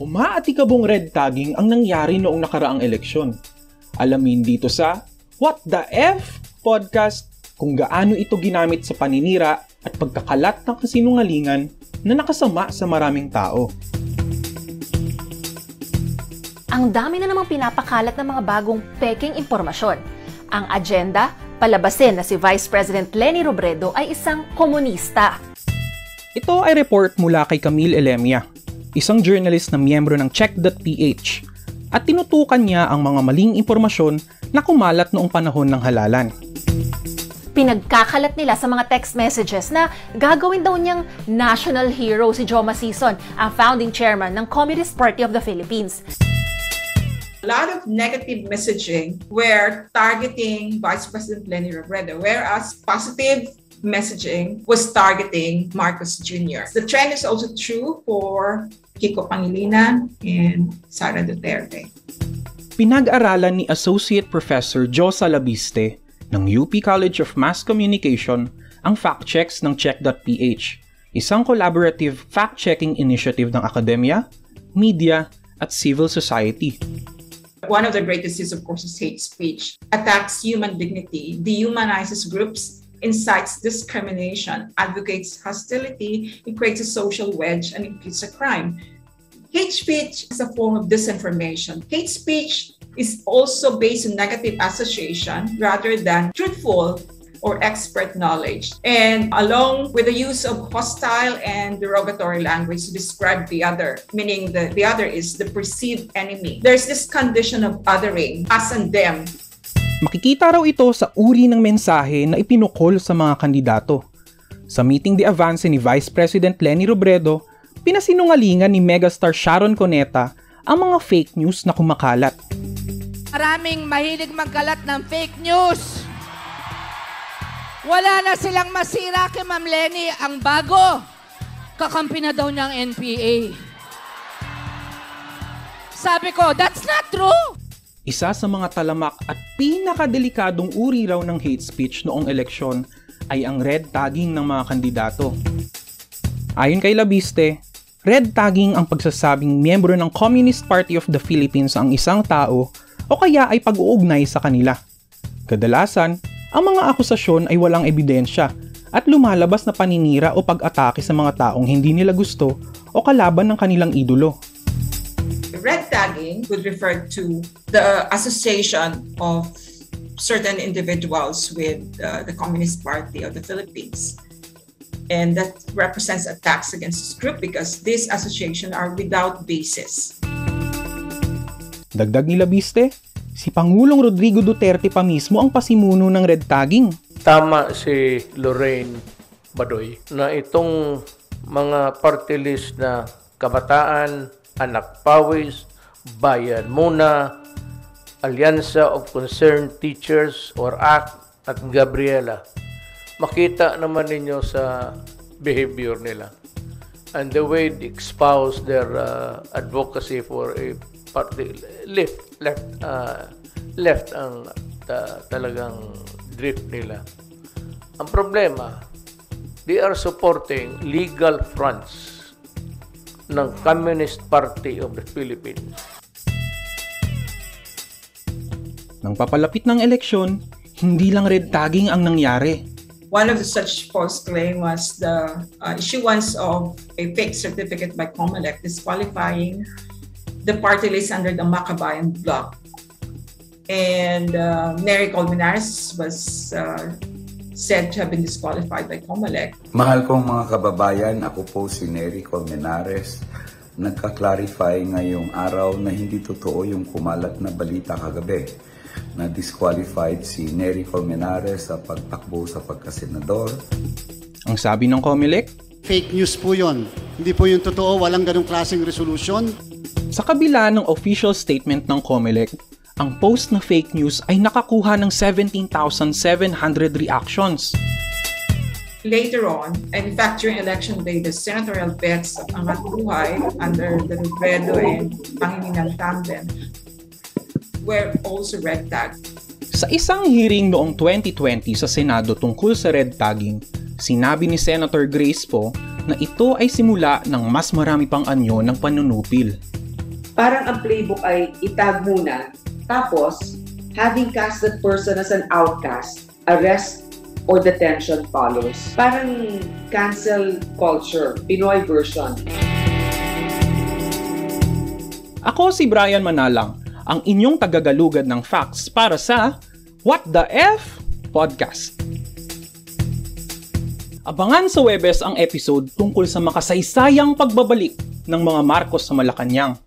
umaatikabong red tagging ang nangyari noong nakaraang eleksyon. Alamin dito sa What the F podcast kung gaano ito ginamit sa paninira at pagkakalat ng kasinungalingan na nakasama sa maraming tao. Ang dami na namang pinapakalat ng mga bagong peking impormasyon. Ang agenda, palabasin na si Vice President Lenny Robredo ay isang komunista. Ito ay report mula kay Camille Elemia, isang journalist na miyembro ng Check.ph at tinutukan niya ang mga maling impormasyon na kumalat noong panahon ng halalan. Pinagkakalat nila sa mga text messages na gagawin daw niyang national hero si Joma Sison, ang founding chairman ng Communist Party of the Philippines. A lot of negative messaging were targeting Vice President Lenny Robredo, whereas positive messaging was targeting Marcos Jr. The trend is also true for Kiko Pangilinan and Sara Duterte. Pinag-aralan ni Associate Professor Joe Salabiste ng UP College of Mass Communication ang fact checks ng Check.ph, isang collaborative fact-checking initiative ng akademya, media, at civil society. One of the greatest is, of course, is hate speech. Attacks human dignity, dehumanizes groups, incites discrimination, advocates hostility, it creates a social wedge, and it creates a crime. Hate speech is a form of disinformation. Hate speech is also based on negative association rather than truthful or expert knowledge. And along with the use of hostile and derogatory language to describe the other, meaning the, the other is the perceived enemy. There's this condition of othering, us and them. Makikita raw ito sa uri ng mensahe na ipinukol sa mga kandidato. Sa meeting de avance ni Vice President Lenny Robredo, pinasinungalingan ni megastar Sharon Coneta ang mga fake news na kumakalat. Maraming mahilig magkalat ng fake news. Wala na silang masira kay Ma'am Lenny. Ang bago, kakampi na daw niyang NPA. Sabi ko, that's not true. Isa sa mga talamak at pinakadelikadong uri raw ng hate speech noong eleksyon ay ang red tagging ng mga kandidato. Ayon kay Labiste, red tagging ang pagsasabing miyembro ng Communist Party of the Philippines ang isang tao o kaya ay pag-uugnay sa kanila. Kadalasan, ang mga akusasyon ay walang ebidensya at lumalabas na paninira o pag-atake sa mga taong hindi nila gusto o kalaban ng kanilang idolo. Red tagging would refer to the association of certain individuals with uh, the Communist Party of the Philippines. And that represents attacks against this group because these associations are without basis. Dagdag ni Labiste, si Pangulong Rodrigo Duterte pa mismo ang pasimuno ng red tagging. Tama si Lorraine Badoy na itong mga party list na kabataan, anak pawis, bayan muna, Alyansa of Concerned Teachers or ACT at Gabriela. Makita naman ninyo sa behavior nila and the way they espouse their uh, advocacy for a party left left uh, left ang ta- talagang drift nila. Ang problema, they are supporting legal fronts ng Communist Party of the Philippines. Nang papalapit ng eleksyon, hindi lang red tagging ang nangyari. One of the such false claim was the uh, issuance of a fake certificate by COMELEC disqualifying the party list under the Macabayan bloc. And uh, Mary Colmenares was uh, said to have been disqualified by COMELEC. Mahal kong mga kababayan, ako po si Nery Colmenares. Nagka-clarify ngayong araw na hindi totoo yung kumalat na balita kagabi na disqualified si Nery Colmenares sa pagtakbo sa pagkasenador. Ang sabi ng COMELEC, Fake news po yon. Hindi po yung totoo, walang ganong klaseng resolution. sa kabila ng official statement ng COMELEC, ang post na fake news ay nakakuha ng 17,700 reactions. Later on, and in fact, during election day, the senatorial bets of Angat Buhay under the Robredo and Pangilinan tandem were also red tagged. Sa isang hearing noong 2020 sa Senado tungkol sa red tagging, sinabi ni Senator Grace po na ito ay simula ng mas marami pang anyo ng panunupil. parang ang playbook ay itag muna, tapos having cast that person as an outcast, arrest or detention follows. Parang cancel culture, Pinoy version. Ako si Brian Manalang, ang inyong tagagalugad ng facts para sa What the F Podcast. Abangan sa Webes ang episode tungkol sa makasaysayang pagbabalik ng mga Marcos sa Malacanang.